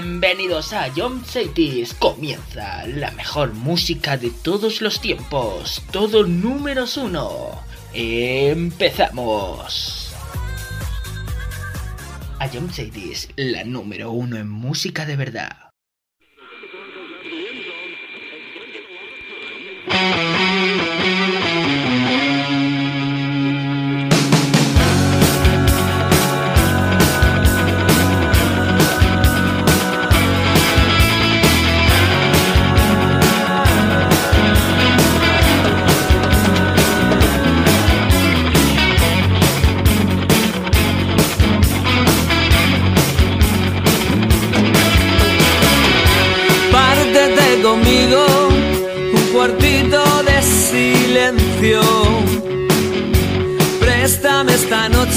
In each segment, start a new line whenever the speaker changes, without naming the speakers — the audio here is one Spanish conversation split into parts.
Bienvenidos a John Cities. Comienza la mejor música de todos los tiempos. Todo números uno. Empezamos. A John Cities, la número uno en música de verdad.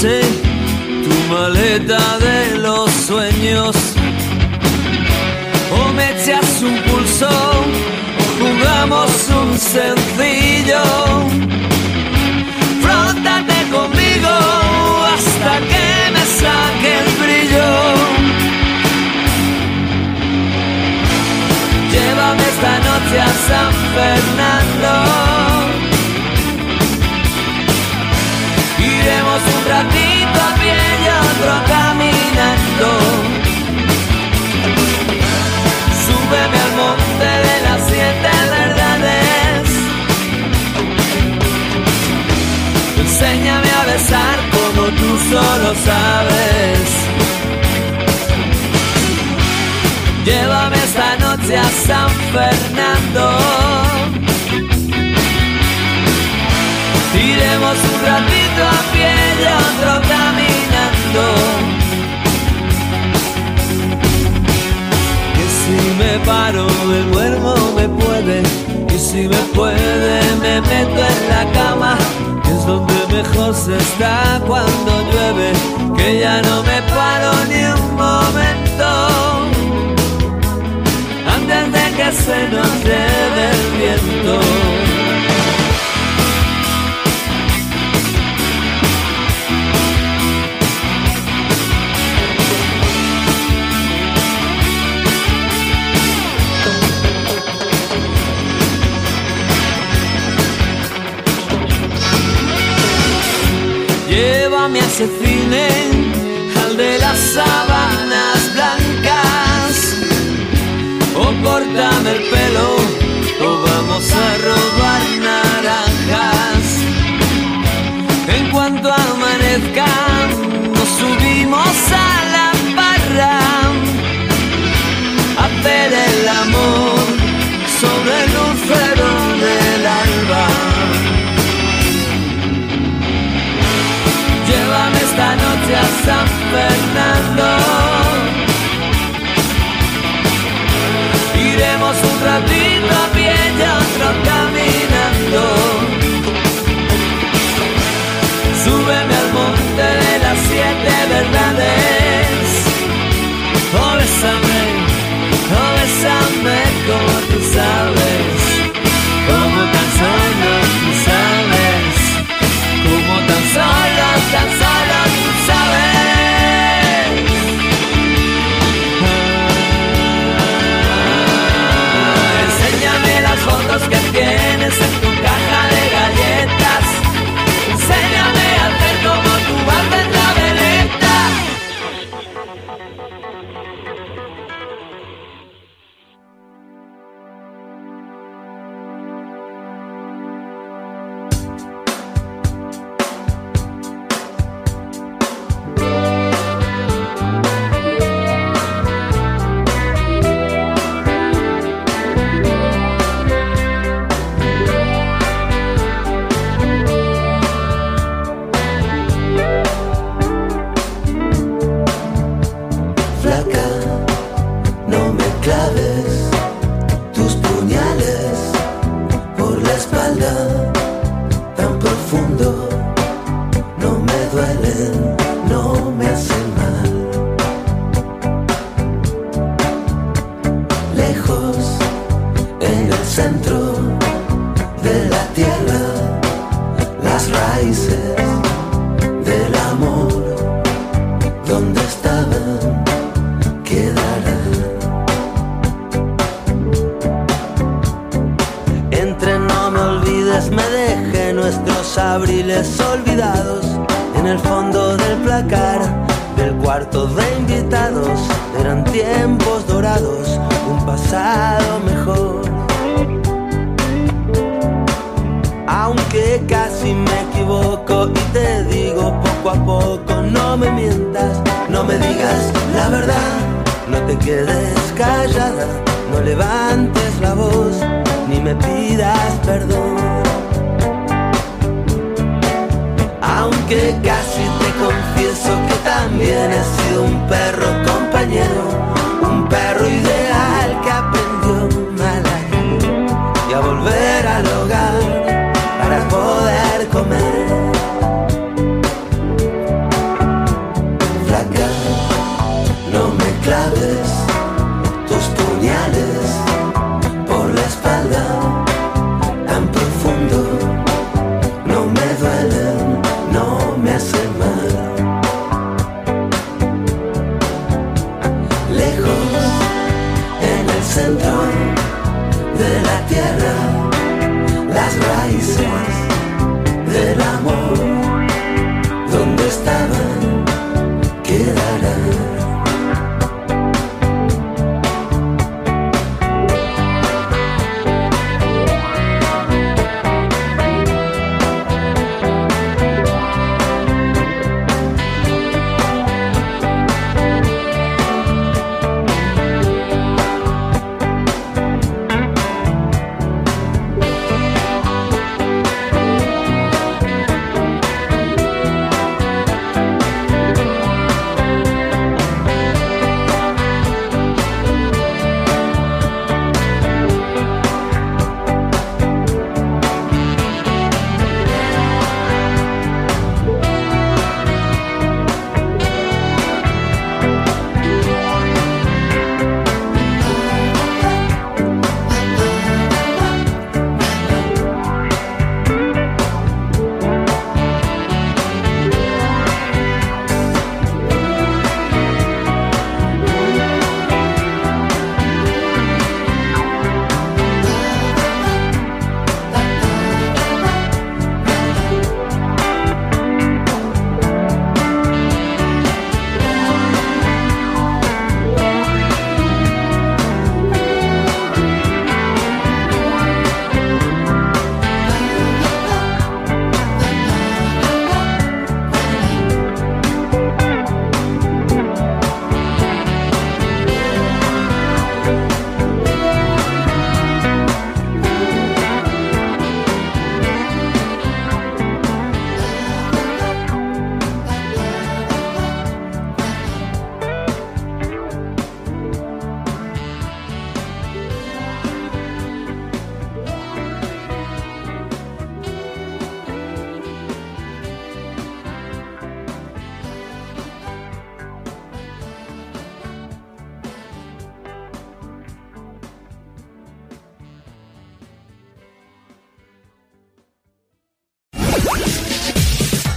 Tu maleta de los sueños. O me echas un pulso, o jugamos un sencillo. Frótate conmigo hasta que me saque el brillo. Llévame esta noche a San Fernando. Tú solo sabes. Llévame esta noche a San Fernando Iremos un ratito a pie y otro caminando. Que si me paro me duermo me puede y si me puede me meto en la cama que es donde mejor se está cuando llueve que ya no me paro ni un momento antes de que se nos lleve el viento. Ese cine, al de las sábanas blancas. O córtame el pelo, o vamos a robar naranjas. En cuanto amanezca, nos subimos a la barra. A hacer el amor sobre el lucero San Fernando. Iremos un ratito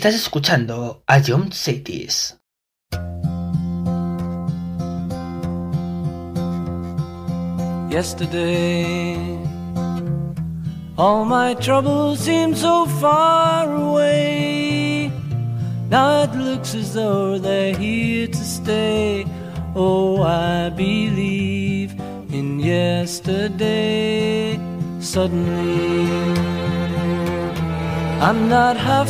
Estás escuchando a John Cities.
Yesterday, all my troubles seem so far away. Now it looks as though they're here to stay. Oh, I believe in yesterday. Suddenly, I'm not half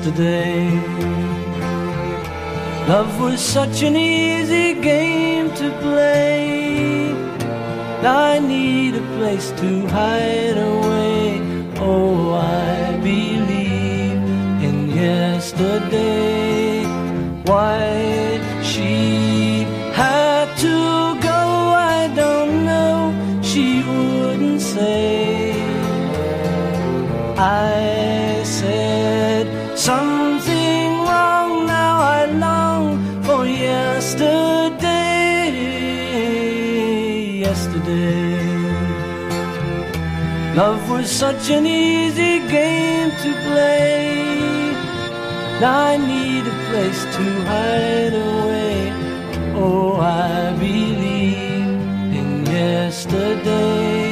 yesterday. Love was such an easy game to play. I need a place to hide away. Oh, I believe in yesterday. Why love was such an easy game to play. Now I need a place to hide away. Oh, I believe in yesterday.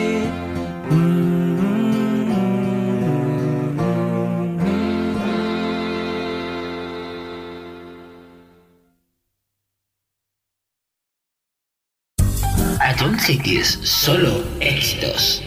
Cities, solo éxitos.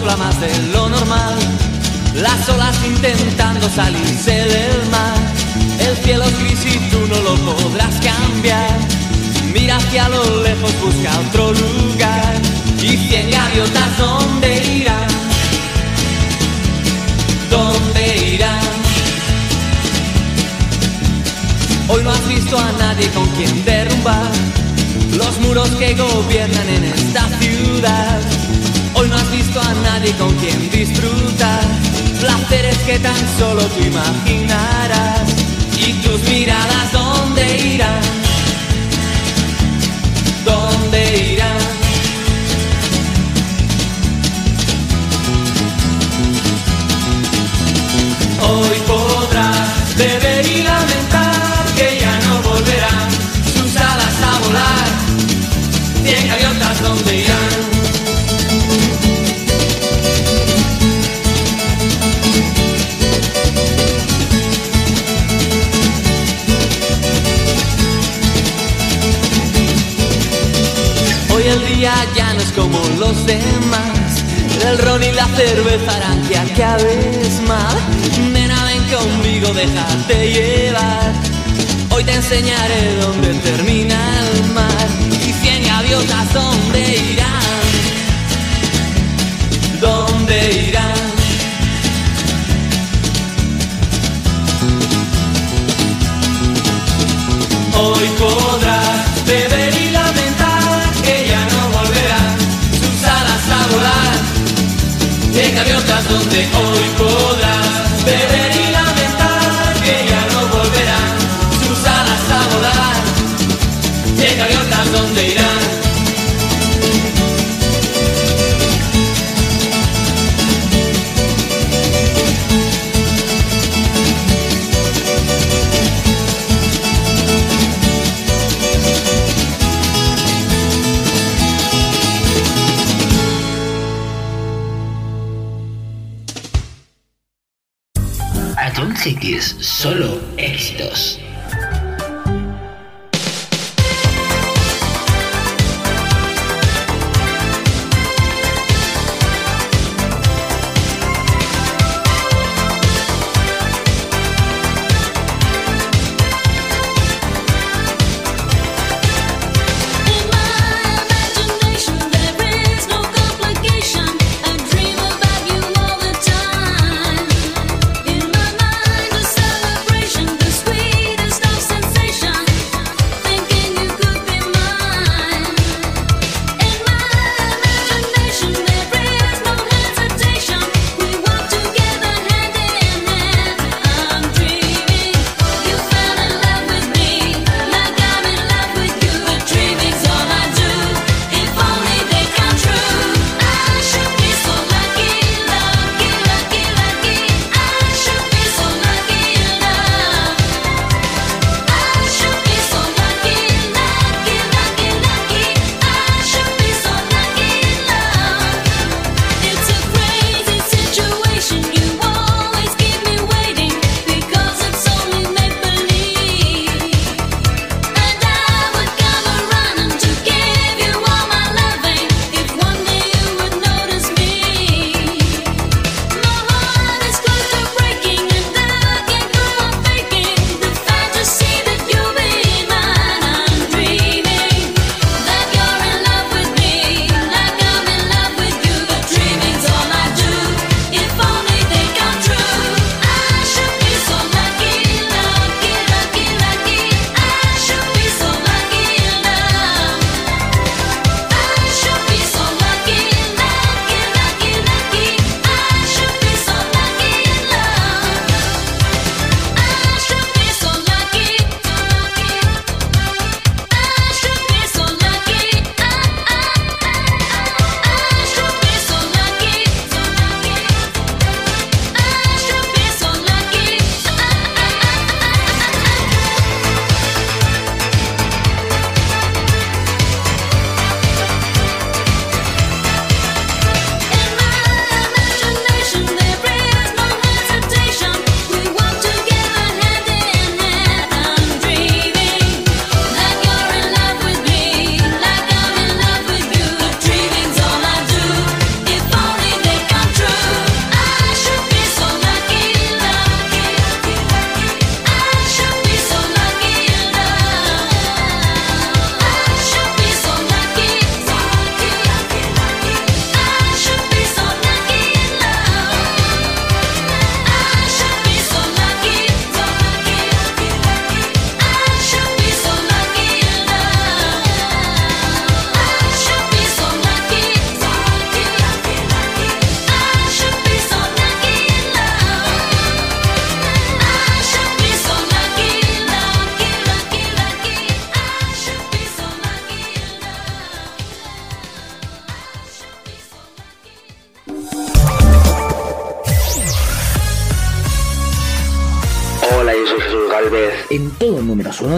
Sopla de lo normal, las olas intentando salirse del mar. El cielo es gris y tú no lo podrás cambiar. Mira hacia lo lejos, busca otro lugar. Y cien gaviotas, ¿dónde irán? ¿Dónde irán? Hoy no has visto a nadie con quien derrumbar los muros que gobiernan en esta ciudad. Hoy no has visto a nadie con quien disfrutar placeres que tan solo tú imaginarás. Y tus miradas, ¿dónde irán? ¿Dónde irán? Hoy podrás beber y lamentar que ya no volverán sus alas a volar. Cien gaviotas, ¿dónde irán? Día ya no es como los demás. El ron y la cerveza harán que acabes mal. Nena, ven conmigo, déjate llevar. Hoy te enseñaré dónde termina el mar. Y cien gaviotas, ¿dónde irán? ¿Dónde irán? Hoy podrás de gaviotas donde hoy podrás. Beber y lamentar que ya no volverán sus alas a volar, de gaviotas donde irán.
solo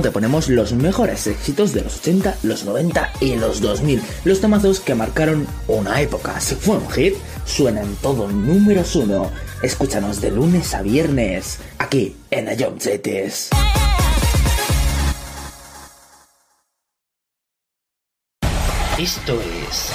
te ponemos los mejores éxitos de los 80, los 90 y los 2000. Los temazos que marcaron una época. Si fue un hit, suena en todo números uno. Escúchanos de lunes a viernes, aquí en Ayom Cetes.
Esto es...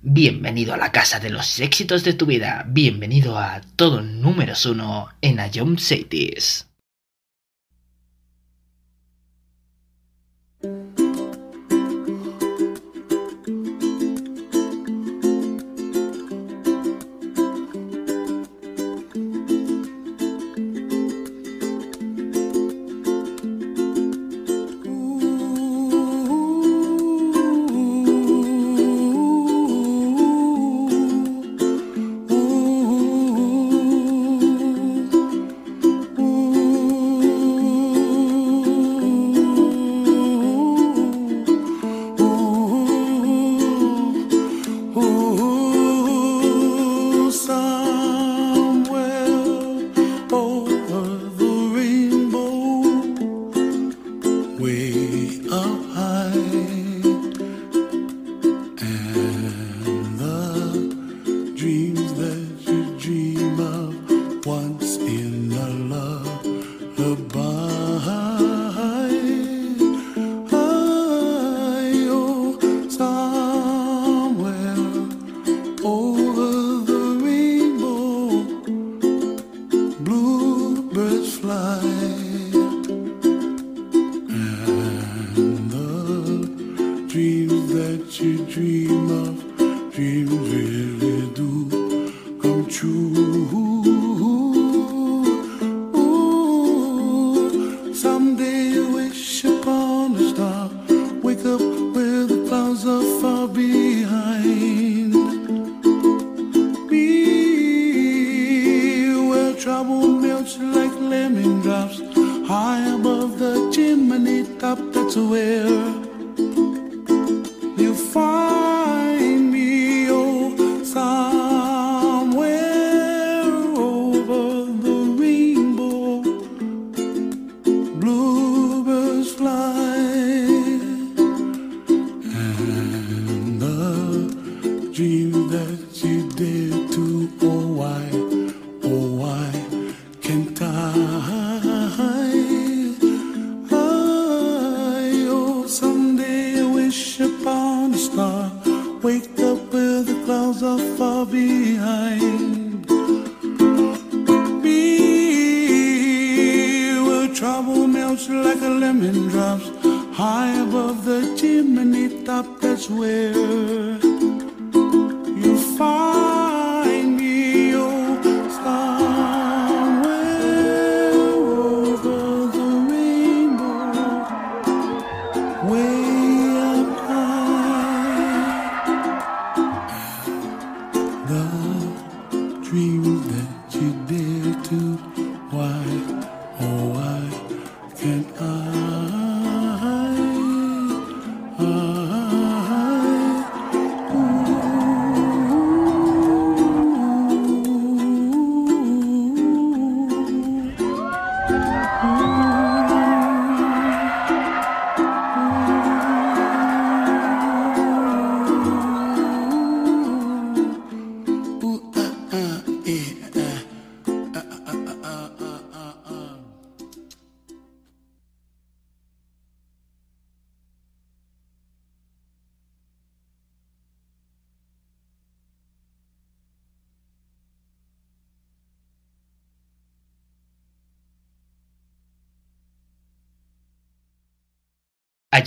Bienvenido a la casa de los éxitos de tu vida. Bienvenido a todo números uno en Ion Cities.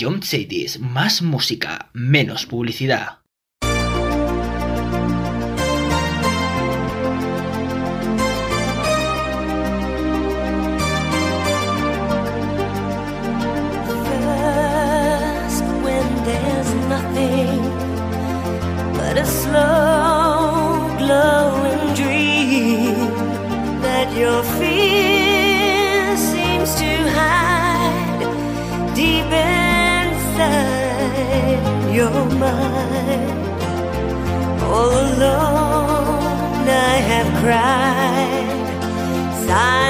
Jump Cities, más música, menos publicidad.
alone I have cried. Silent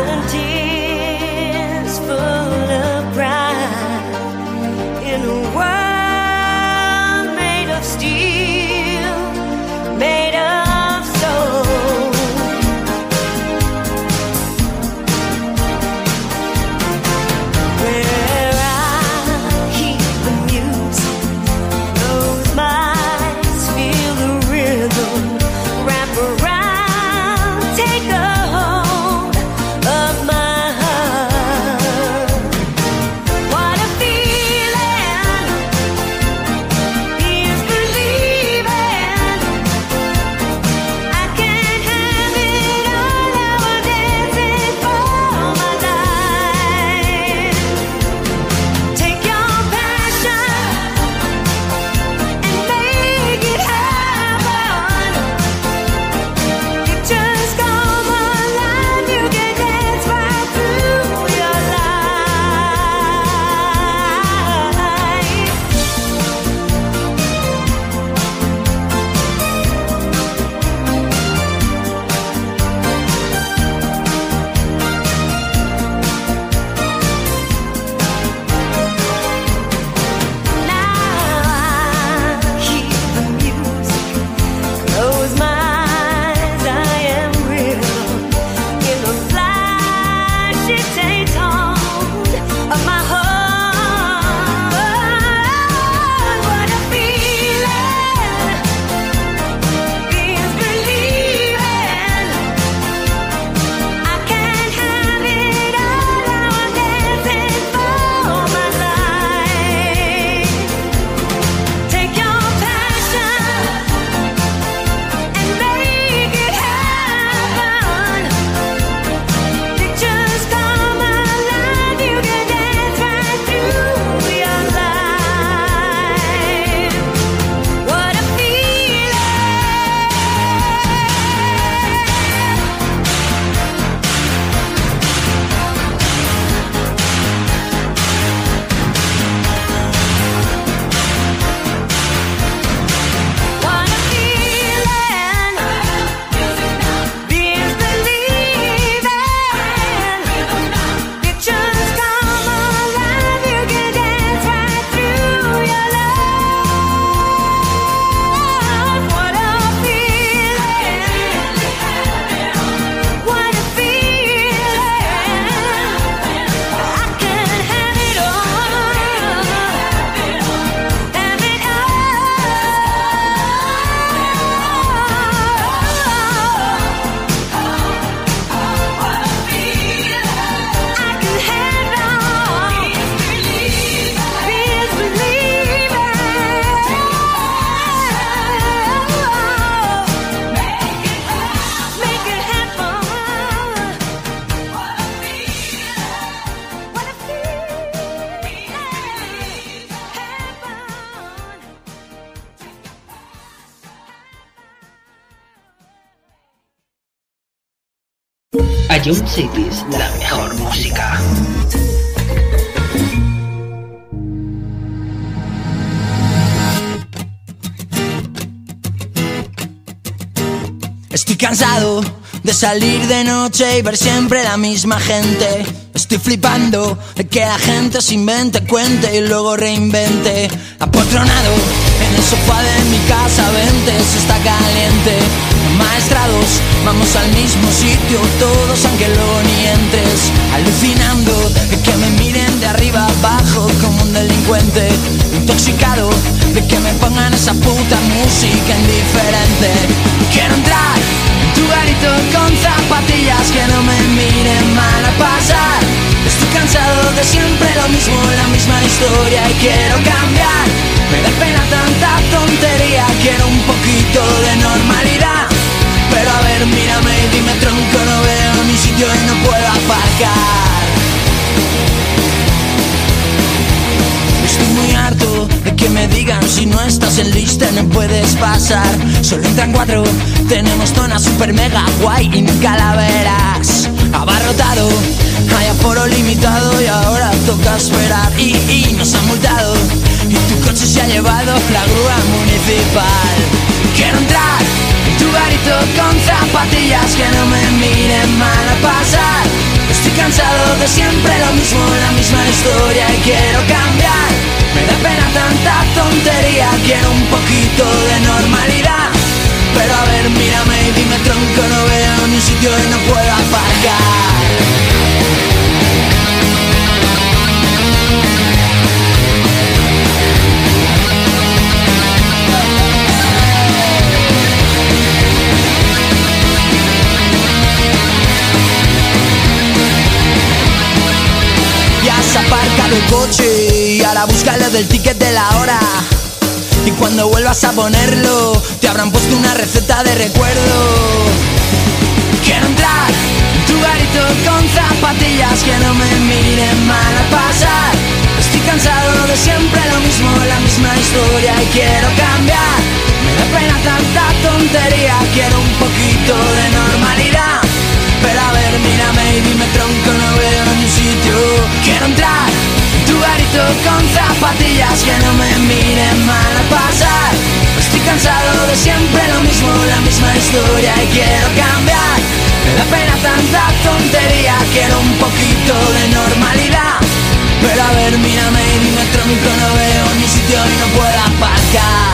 Jump Cities, la mejor música.
Estoy cansado de salir de noche y ver siempre la misma gente. Estoy flipando de que la gente se invente, cuente y luego reinvente. Apotronado en el sofá de mi casa, vente, se está caliente. Maestrados, vamos al mismo sitio, todos aunque luego ni entres. Alucinando de que me miren de arriba abajo como un delincuente. Intoxicado de que me pongan esa puta música indiferente. Quiero entrar en tu garito con zapatillas que no me miren mal a pasar. Estoy cansado de siempre lo mismo, la misma historia y quiero cambiar. Me da pena tanta tontería, quiero un poquito de normalidad. Pero a ver, mírame y dime tronco, no veo mi sitio y no puedo aparcar. Estoy muy harto de que me digan si no estás en lista no puedes pasar. Solo entran cuatro, tenemos zona super mega guay y nunca la verás. Abarrotado, hay aforo limitado y ahora toca esperar. Y, y nos han multado y tu coche se ha llevado la grúa municipal. Quiero entrar en tu garito con zapatillas que no me miren mal a pasar. Estoy cansado de siempre lo mismo, la misma historia y quiero cambiar. Me da pena tanta tontería, quiero un poquito de normalidad. Pero a ver, mírame y dime tronco, no veo ni sitio y no puedo aparcar. Ya has aparcado el coche y ahora búscalo del ticket de la hora. Y cuando vuelvas a ponerlo, te habrán puesto una receta de recuerdo. Quiero entrar en tu garito con zapatillas que no me miren mal a pasar. Estoy cansado de siempre lo mismo, la misma historia y quiero cambiar. Me da pena tanta tontería, quiero un poquito de normalidad. Pero a ver, mírame y dime tronco, no veo ni sitio. Quiero entrar en tu garito con zapatillas que no me miren mal a pasar. Estoy cansado de siempre lo mismo, la misma historia y quiero cambiar. Me da pena tanta tontería, quiero un poquito de normalidad. Pero a ver, mírame y dime tronco, no veo ni sitio y no puedo aparcar.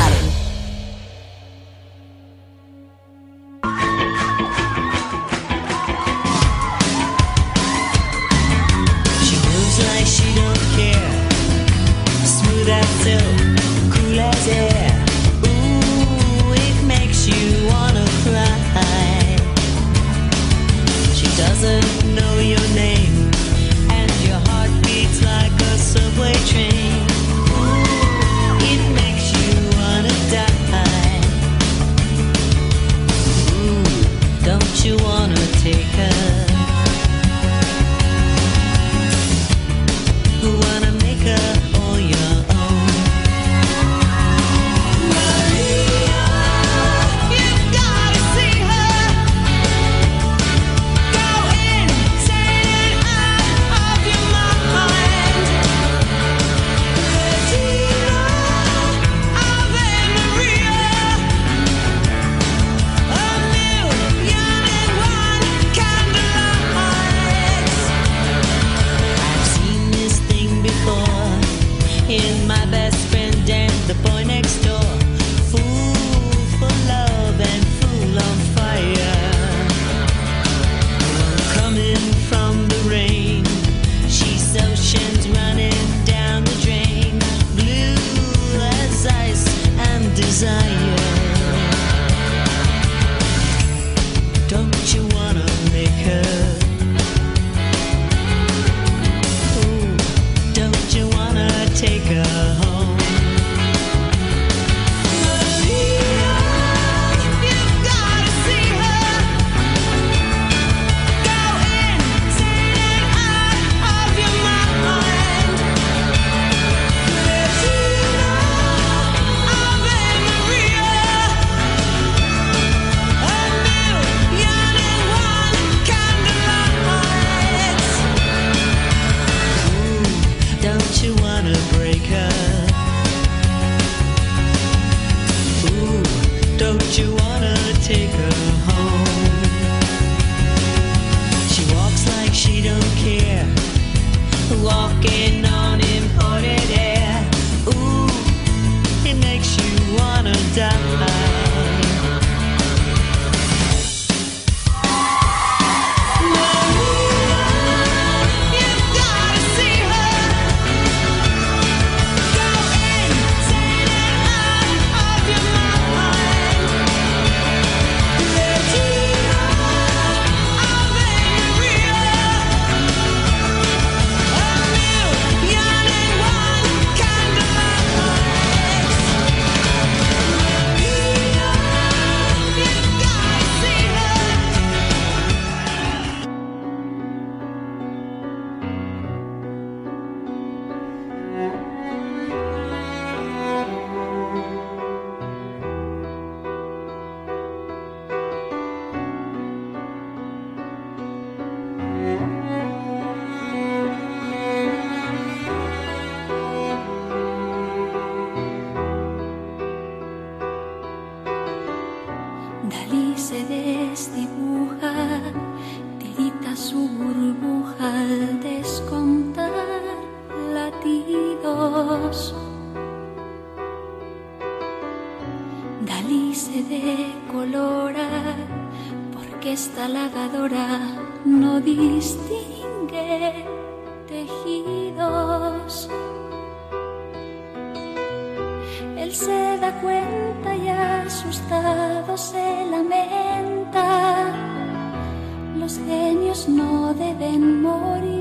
Dalí se decolora porque esta lavadora no distingue tejidos. Él se da cuenta y asustado se lamenta. Los genios no deben morir.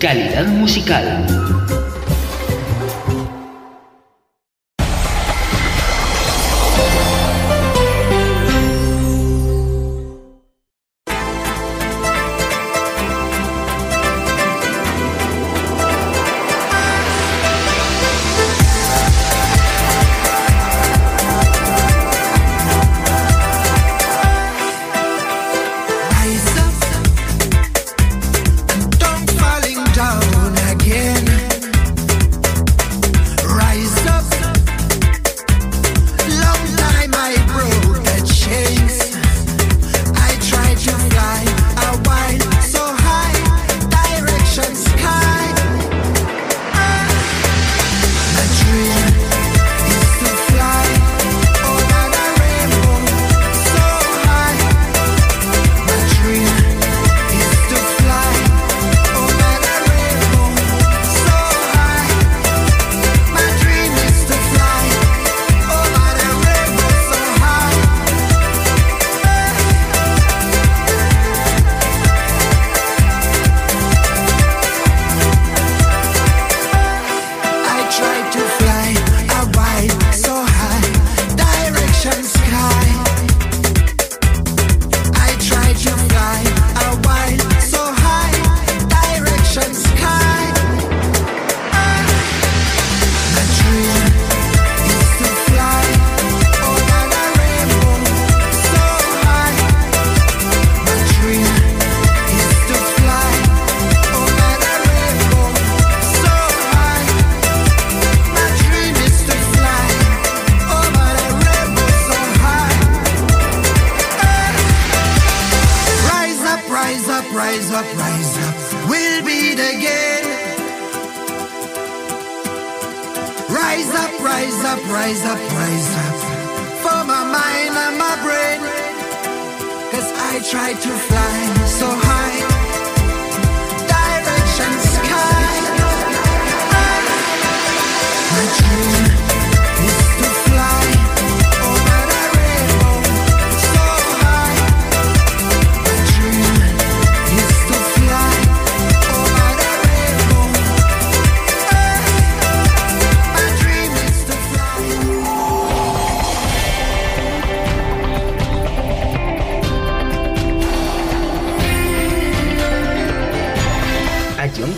Calidad musical.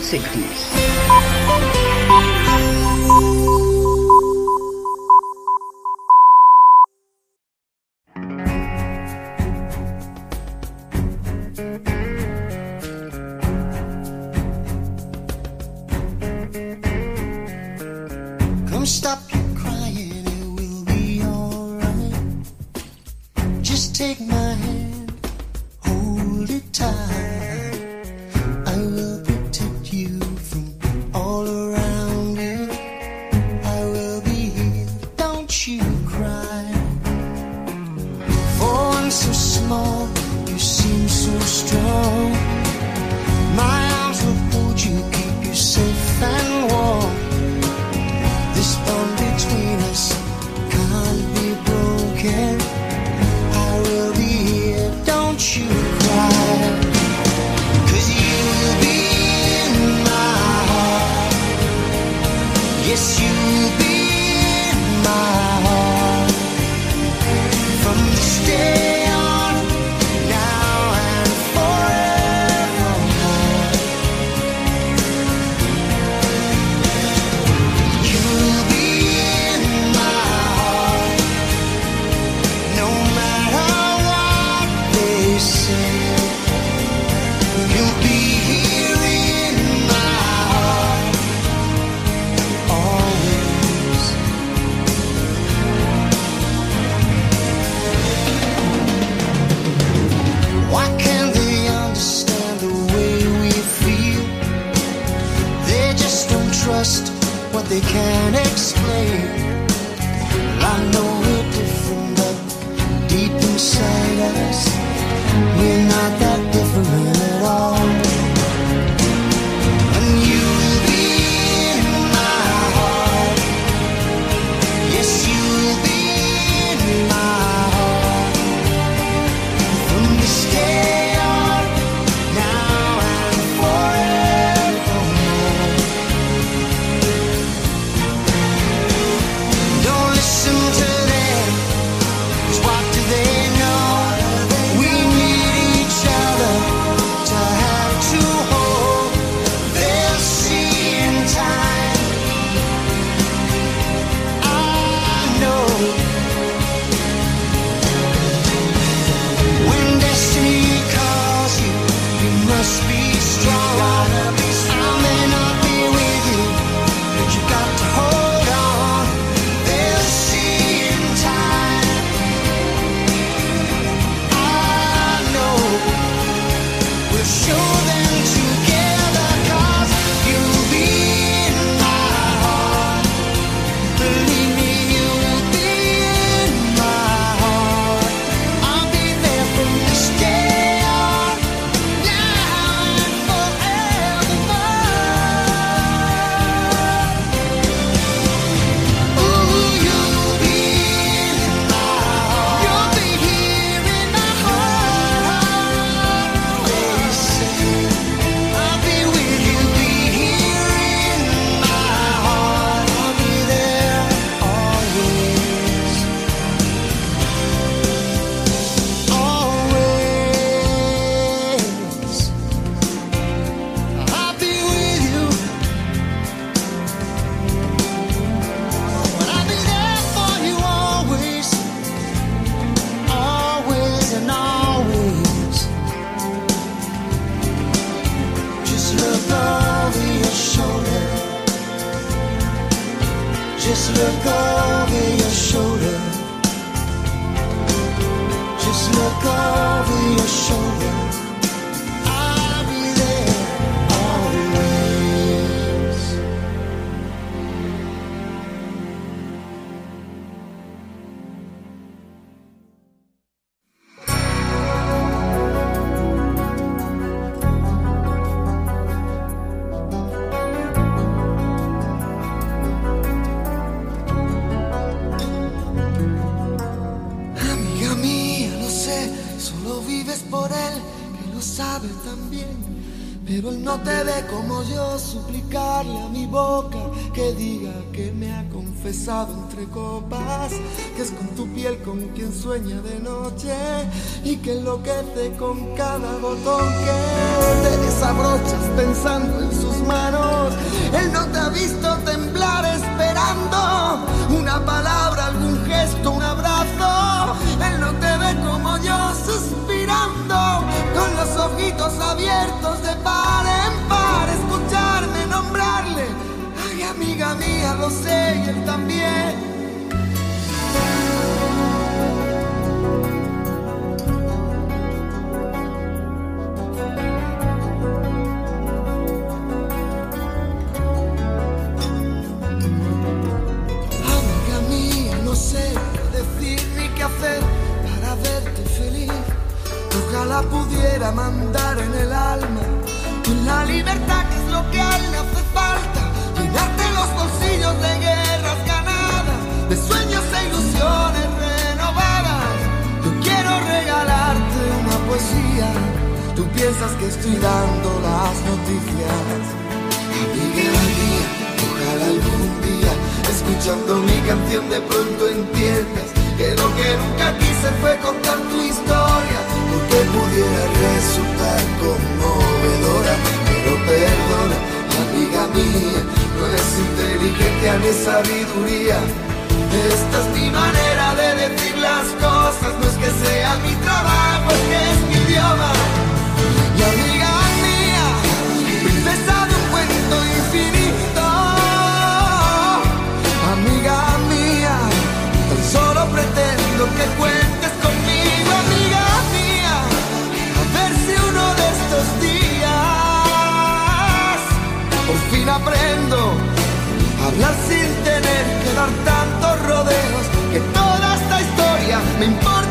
60s. Entre copas, que es con tu piel con quien sueña de noche y que enloquece con cada botón que te desabrochas pensando en sus manos. Él no te ha visto temblar esperando una palabra, algún gesto, un abrazo. Él no te ve como yo suspirando con los ojitos abiertos de par en par, escucharme nombrarle. Ay, amiga mía, lo sé Pudiera mandar en el alma con la libertad que es lo que a él le hace falta. Llenarte los bolsillos de guerras ganadas, de sueños e ilusiones renovadas. Yo quiero regalarte una poesía. Tú piensas que estoy dando las noticias. Amiga mía, ojalá algún día, escuchando mi canción, de pronto entiendas que lo que nunca quise fue contar tu historia, porque pudiera resultar conmovedora. Pero perdona, amiga mía, no es inteligencia ni sabiduría. Esta es mi manera de decir las cosas, no es que sea mi trabajo, es que es mi idioma. Y amiga mía, princesa de un cuento infinito, amiga mía, tan solo pretendo que cuentes a hablar sin tener que dar tantos rodeos, que toda esta historia me importa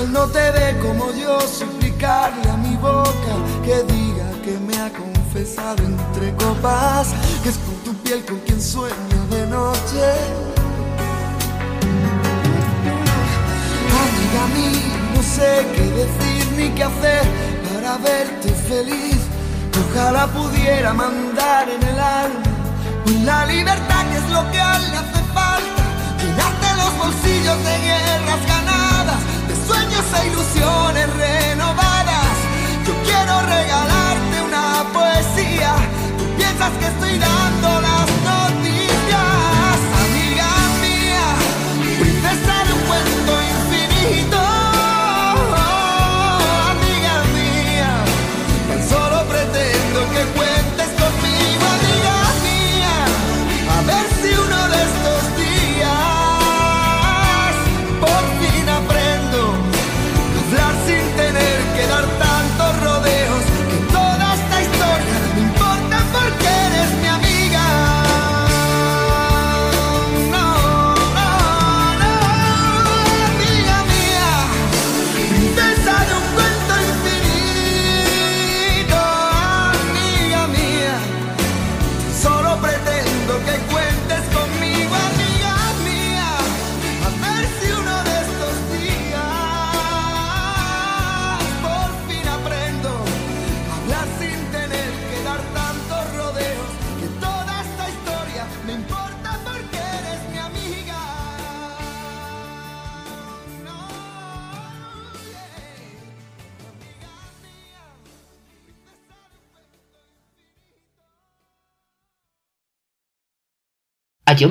él no te ve como yo suplicarle a mi boca que diga que me ha confesado entre copas, que es con tu piel con quien sueño de noche. Amiga mía, no sé qué decir ni qué hacer para verte feliz. Ojalá pudiera mandar en el alma la libertad que es lo que a él le hace falta. Llenarte los bolsillos de guerras ganadas, sueños ilusiones renovadas. Yo quiero regalarte una poesía. Tú piensas que estoy dando las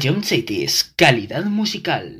John Cities, calidad musical.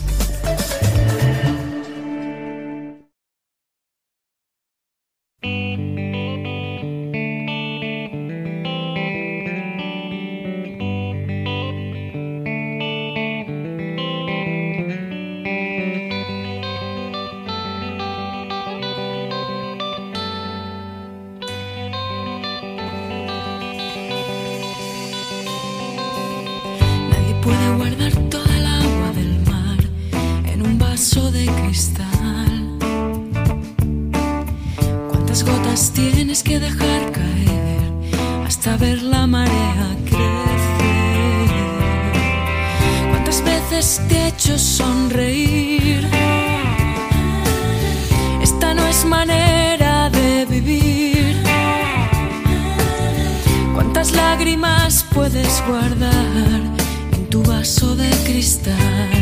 Te he hecho sonreír? Esta no es manera de vivir. ¿Cuántas lágrimas puedes guardar en tu vaso de cristal?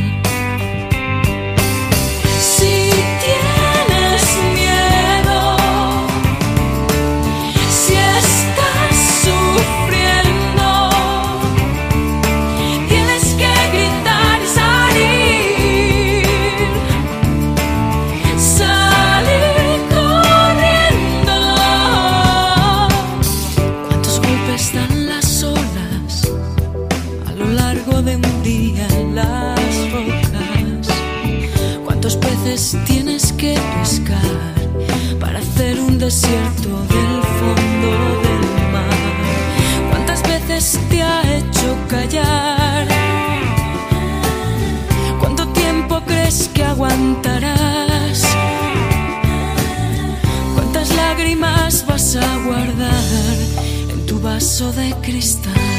Vaso de cristal?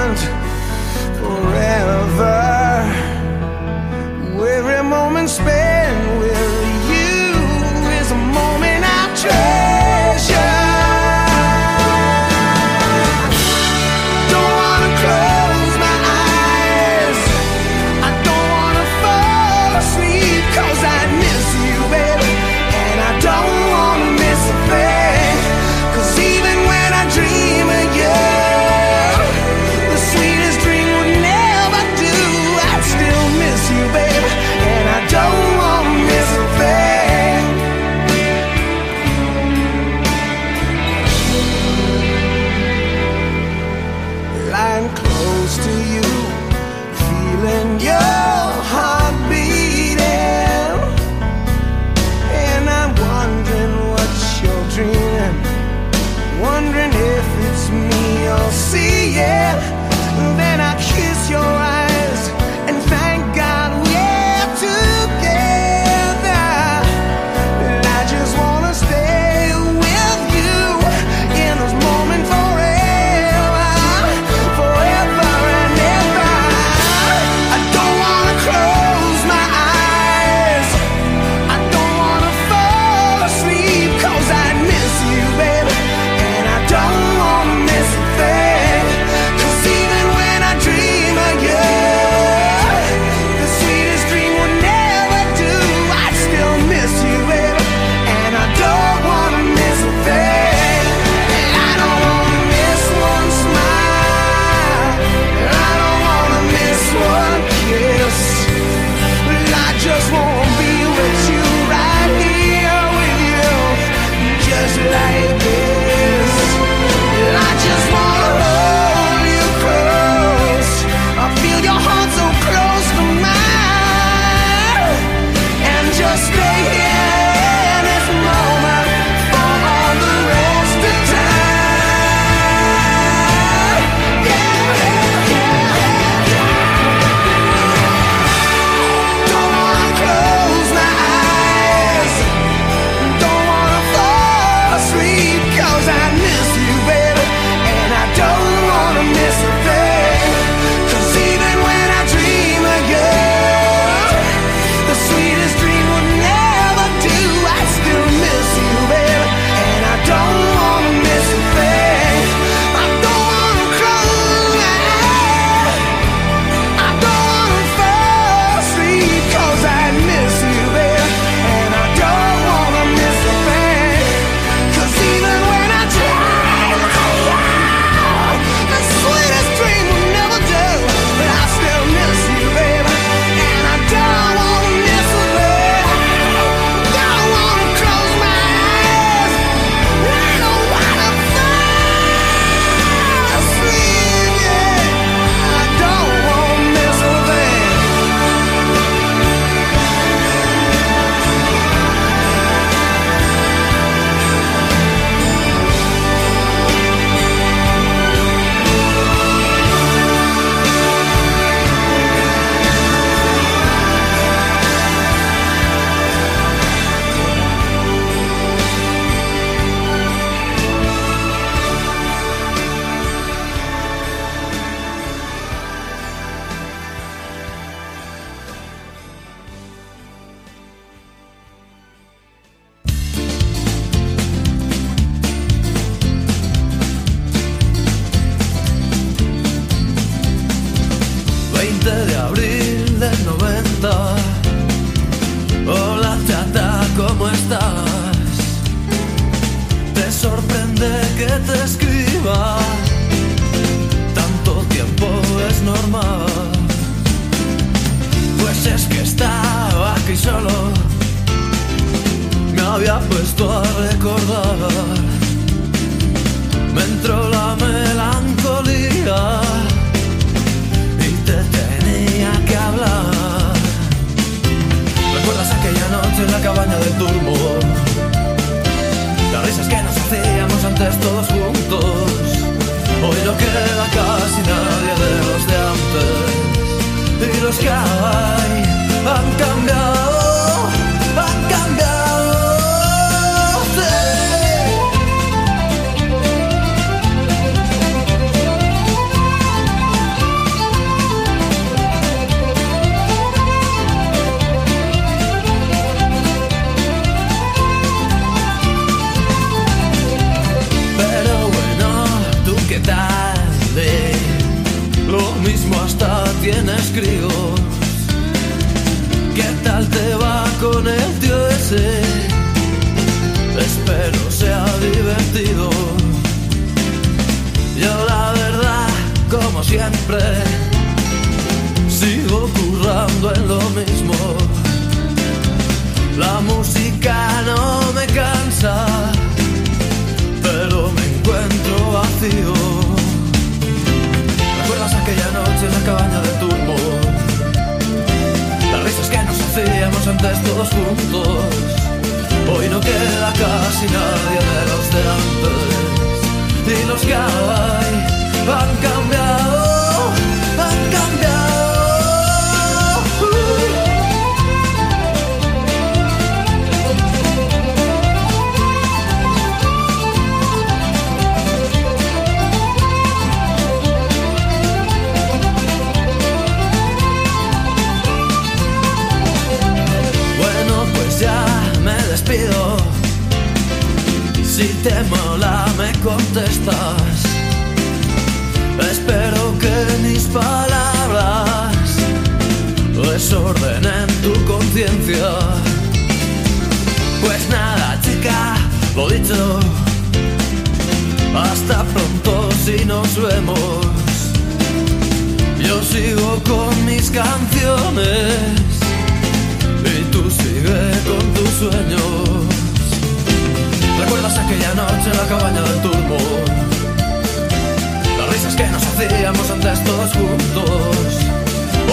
juntos.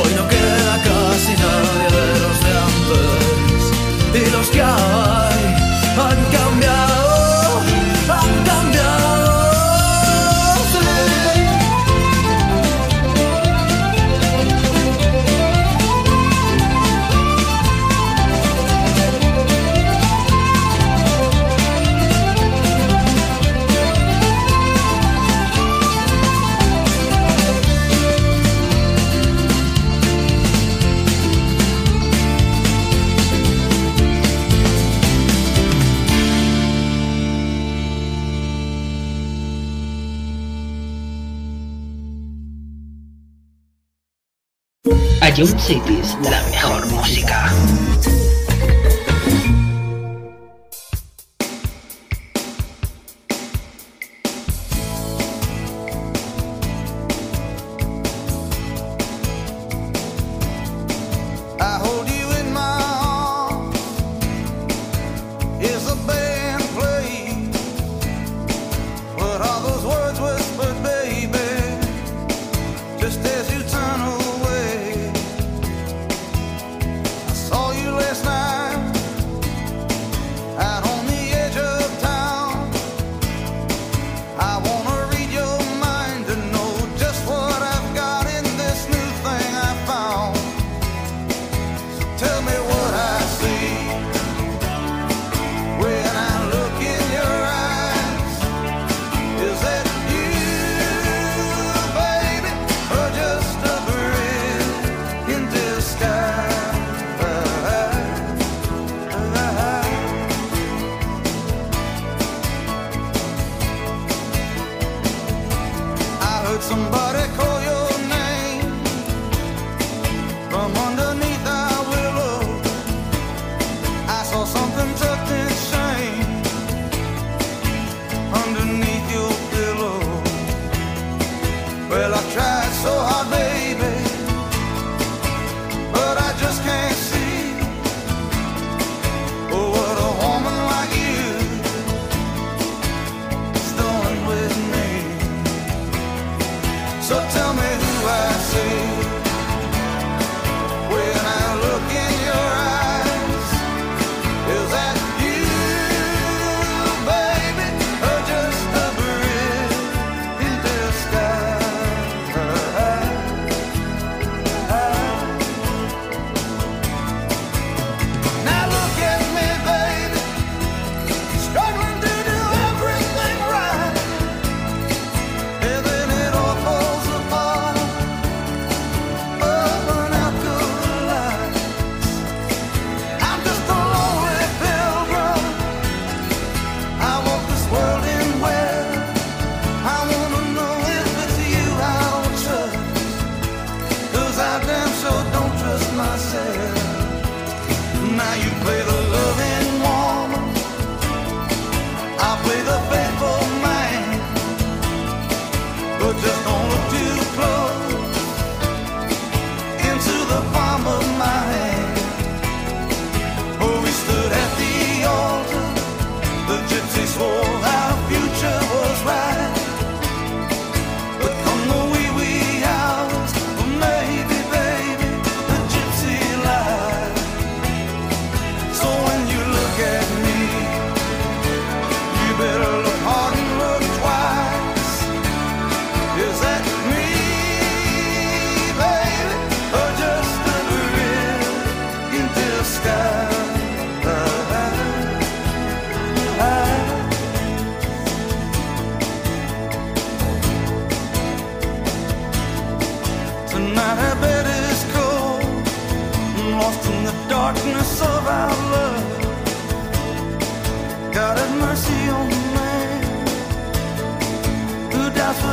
Hoy no queda casi nadie de los de antes y los que ahora.
Young Cities, la mejor música.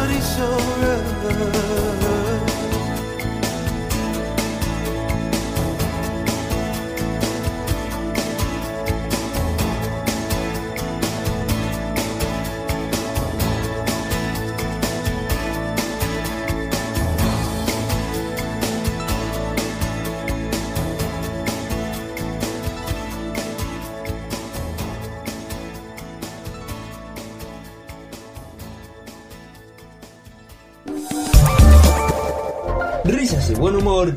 but it's your.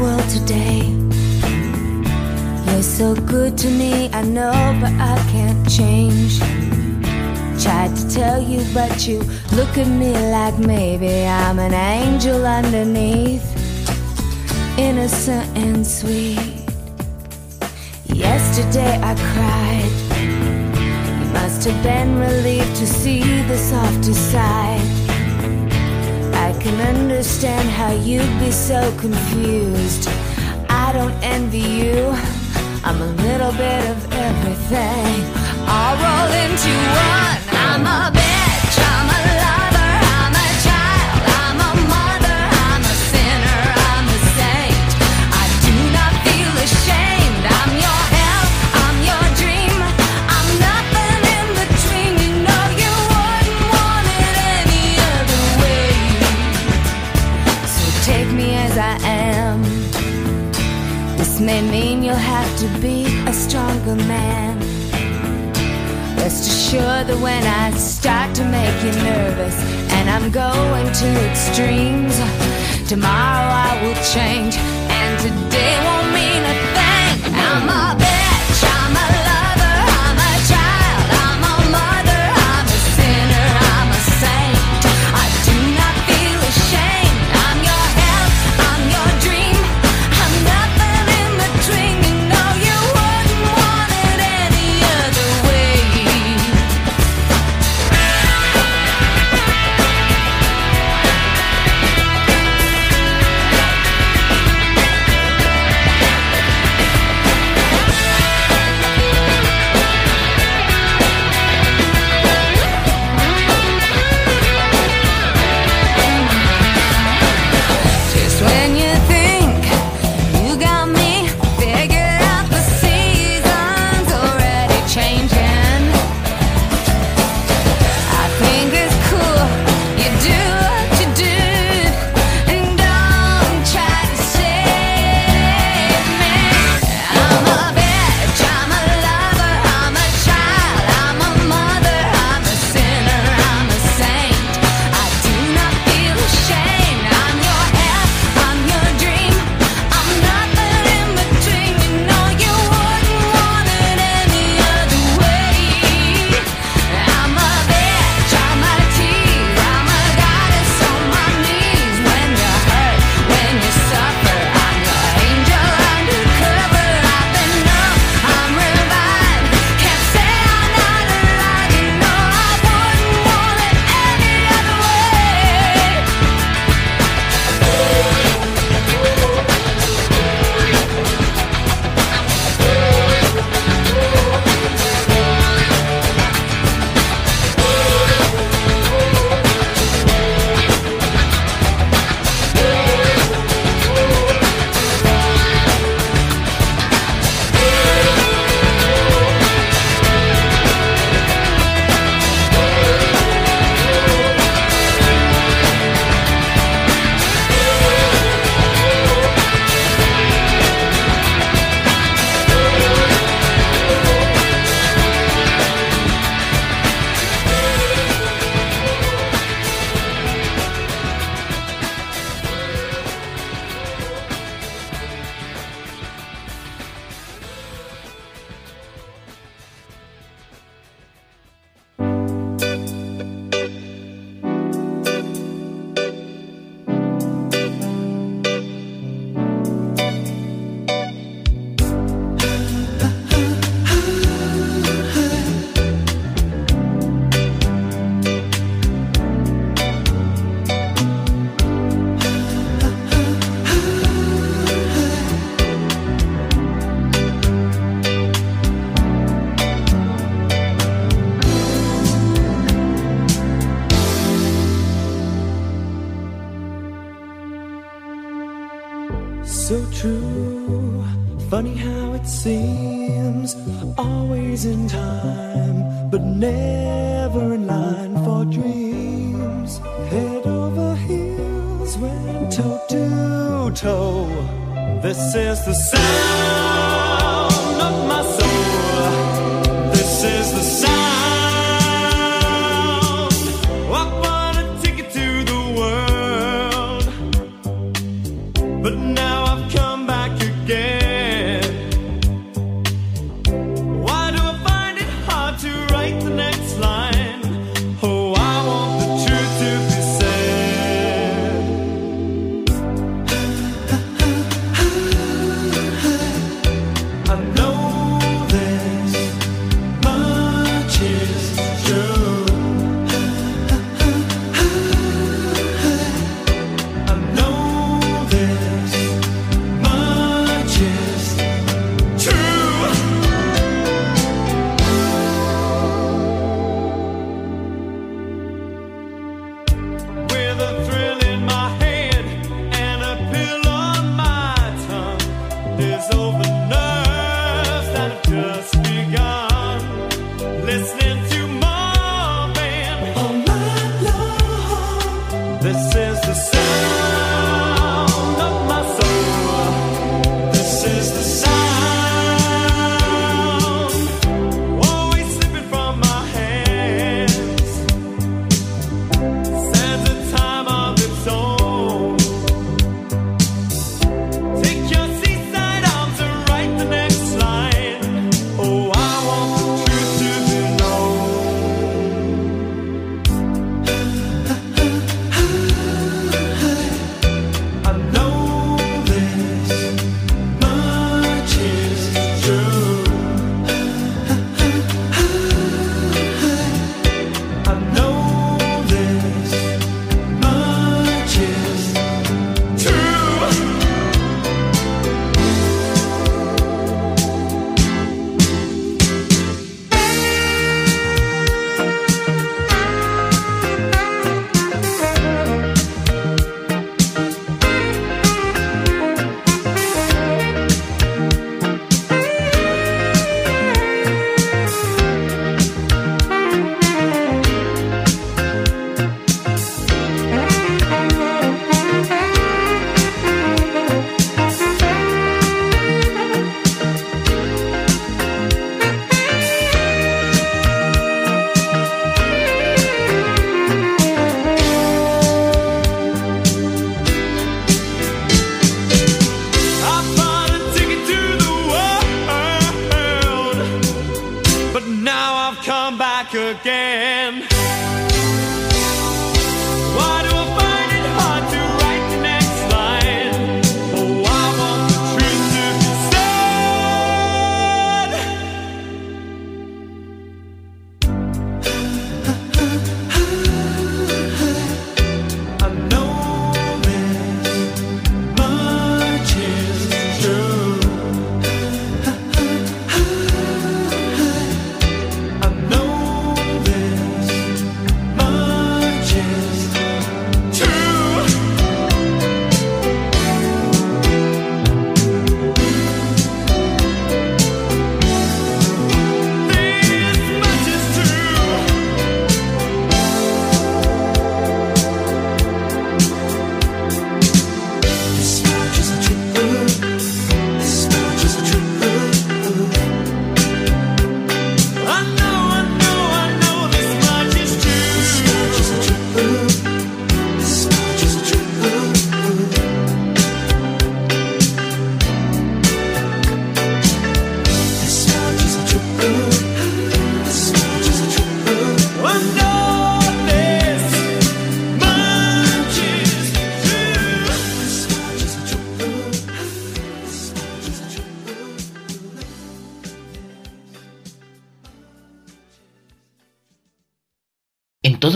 world today. You're so good to me, I know, but I can't change. Tried to tell you, but you look at me like maybe I'm an angel underneath, innocent and sweet. Yesterday I cried. You must have been relieved to see the softer side. I can understand how you'd be so confused. I don't envy you. I'm a little bit of everything. All roll into one. I'm a bitch. To be a stronger man. Rest assured that when I start to make you nervous and I'm going to extremes, tomorrow I will change and today won't mean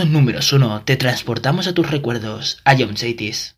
número uno te transportamos a tus recuerdos, a John Chaitis.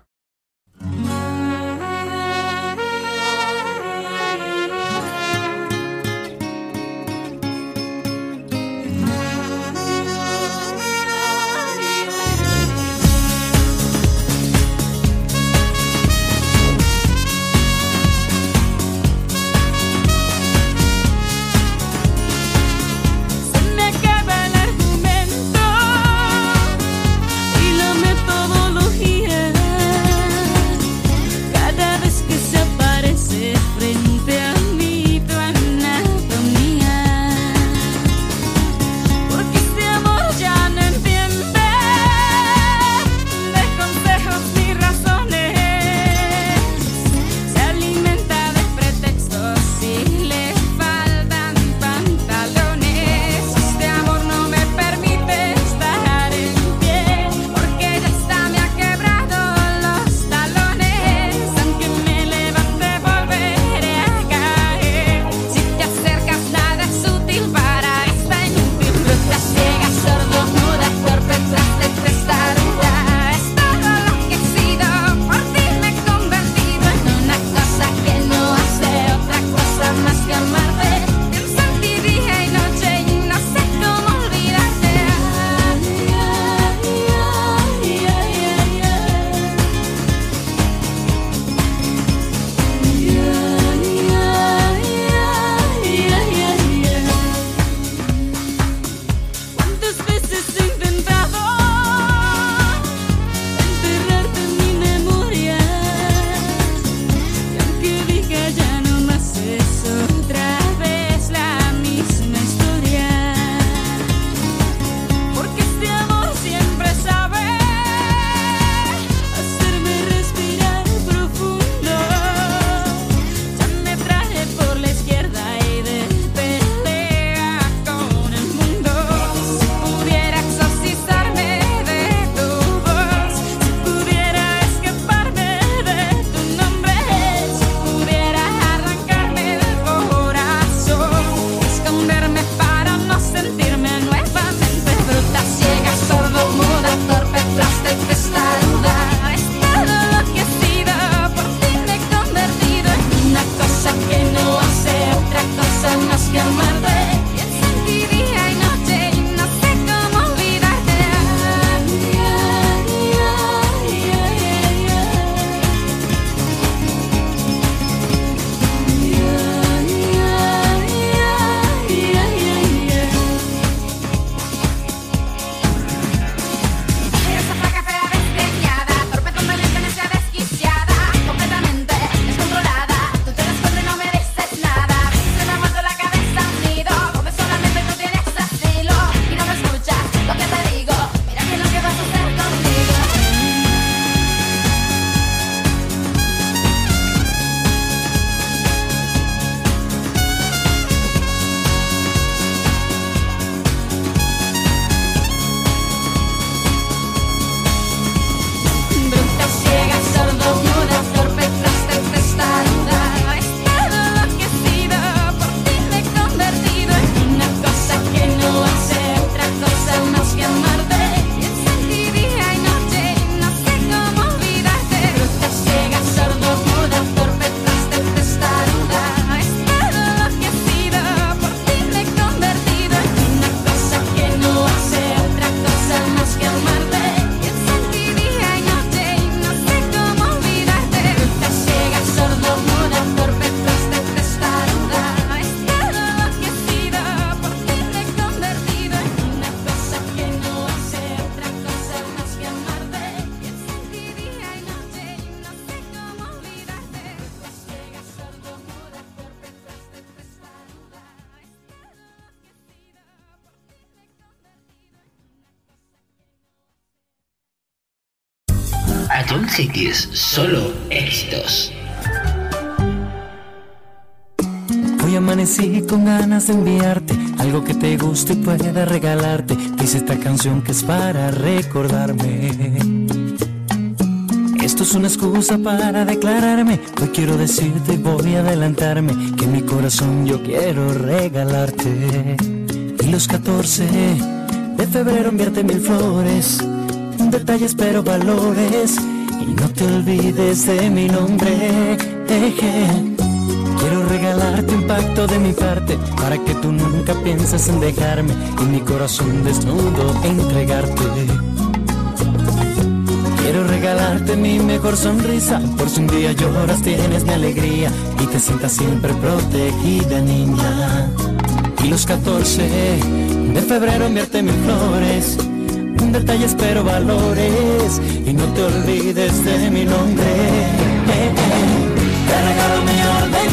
Solo éxitos.
Hoy amanecí con ganas de enviarte algo que te guste y pueda regalarte. Dice esta canción que es para recordarme. Esto es una excusa para declararme. Hoy quiero decirte y voy a adelantarme que mi corazón yo quiero regalarte. Y los 14 de febrero enviarte mil flores, detalles pero valores. No te olvides de mi nombre. Eje. Quiero regalarte un pacto de mi parte para que tú nunca pienses en dejarme y mi corazón desnudo entregarte. Quiero regalarte mi mejor sonrisa por si un día lloras tienes mi alegría y te sientas siempre protegida niña. Y los 14 de febrero enviarte mis flores, detalles pero valores y no te olvides de mi nombre. Eh, eh. Te regalo mi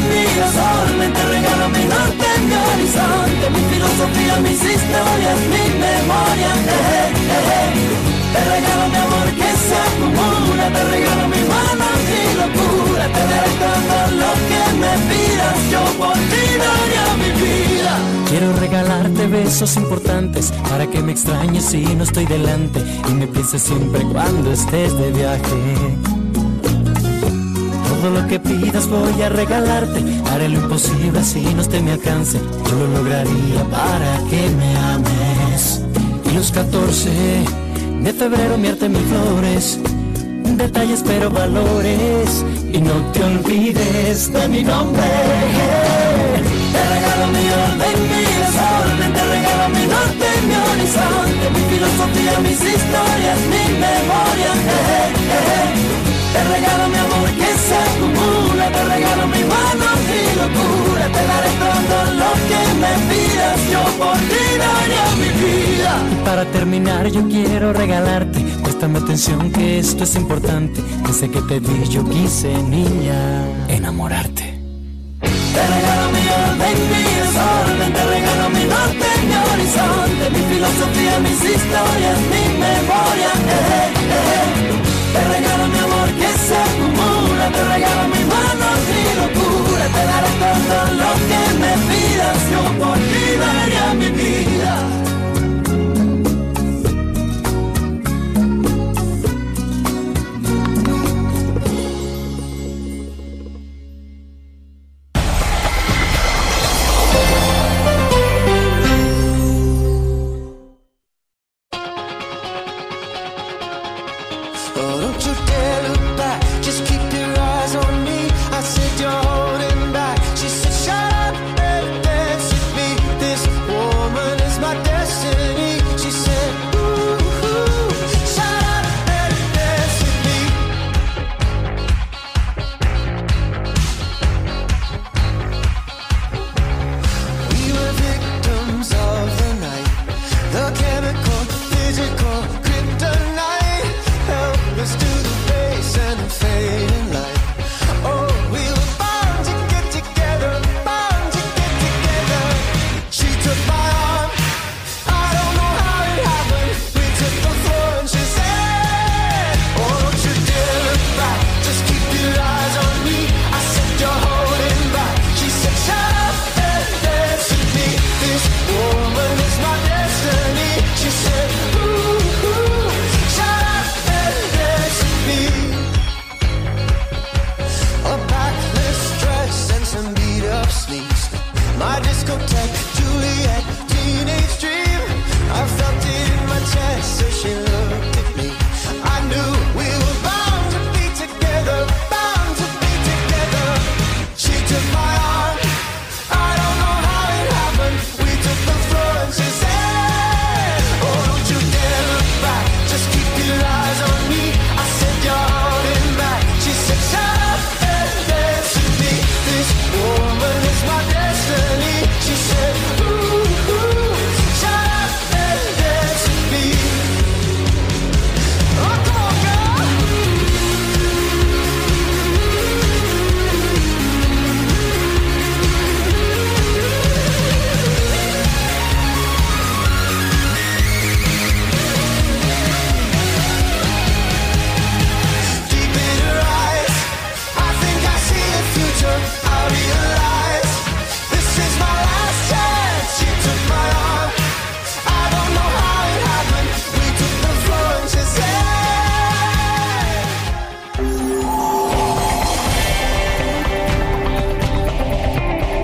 mi sol, te regalo mi norte, mi horizonte, mi filosofía, mis historias, mi memoria. eh, eh, eh. Te regalo mi amor que se acumula, te regalo mi mano y locura, te daré todo lo que me pidas, yo por ti daría mi vida. Quiero regalarte besos importantes para que me extrañes si no estoy delante y me pienses siempre cuando estés de viaje. Todo lo que pidas voy a regalarte. Haré lo imposible si no esté mi alcance. Yo lo lograría para que me ames. Y los 14 de febrero enviarte mis flores. Detalles pero valores. Y no te olvides de mi nombre. Mi horizonte. Mi filosofía, mis historias, mi memoria. Eh, eh, eh. Te regalo mi amor que se acumula, te regalo mi mano y locura, te daré todo lo que me pidas, yo por ti daría mi vida. Para terminar yo quiero regalarte, préstame atención que esto es importante, desde que te vi yo quise niña enamorarte. Te regalo filosofía, mis historias, mi memoria. eh, eh, eh. Te regalo mi amor que se acumula, te regalo mi mano y locura, te daré todo lo que me pidas, yo por ti daría mi vida.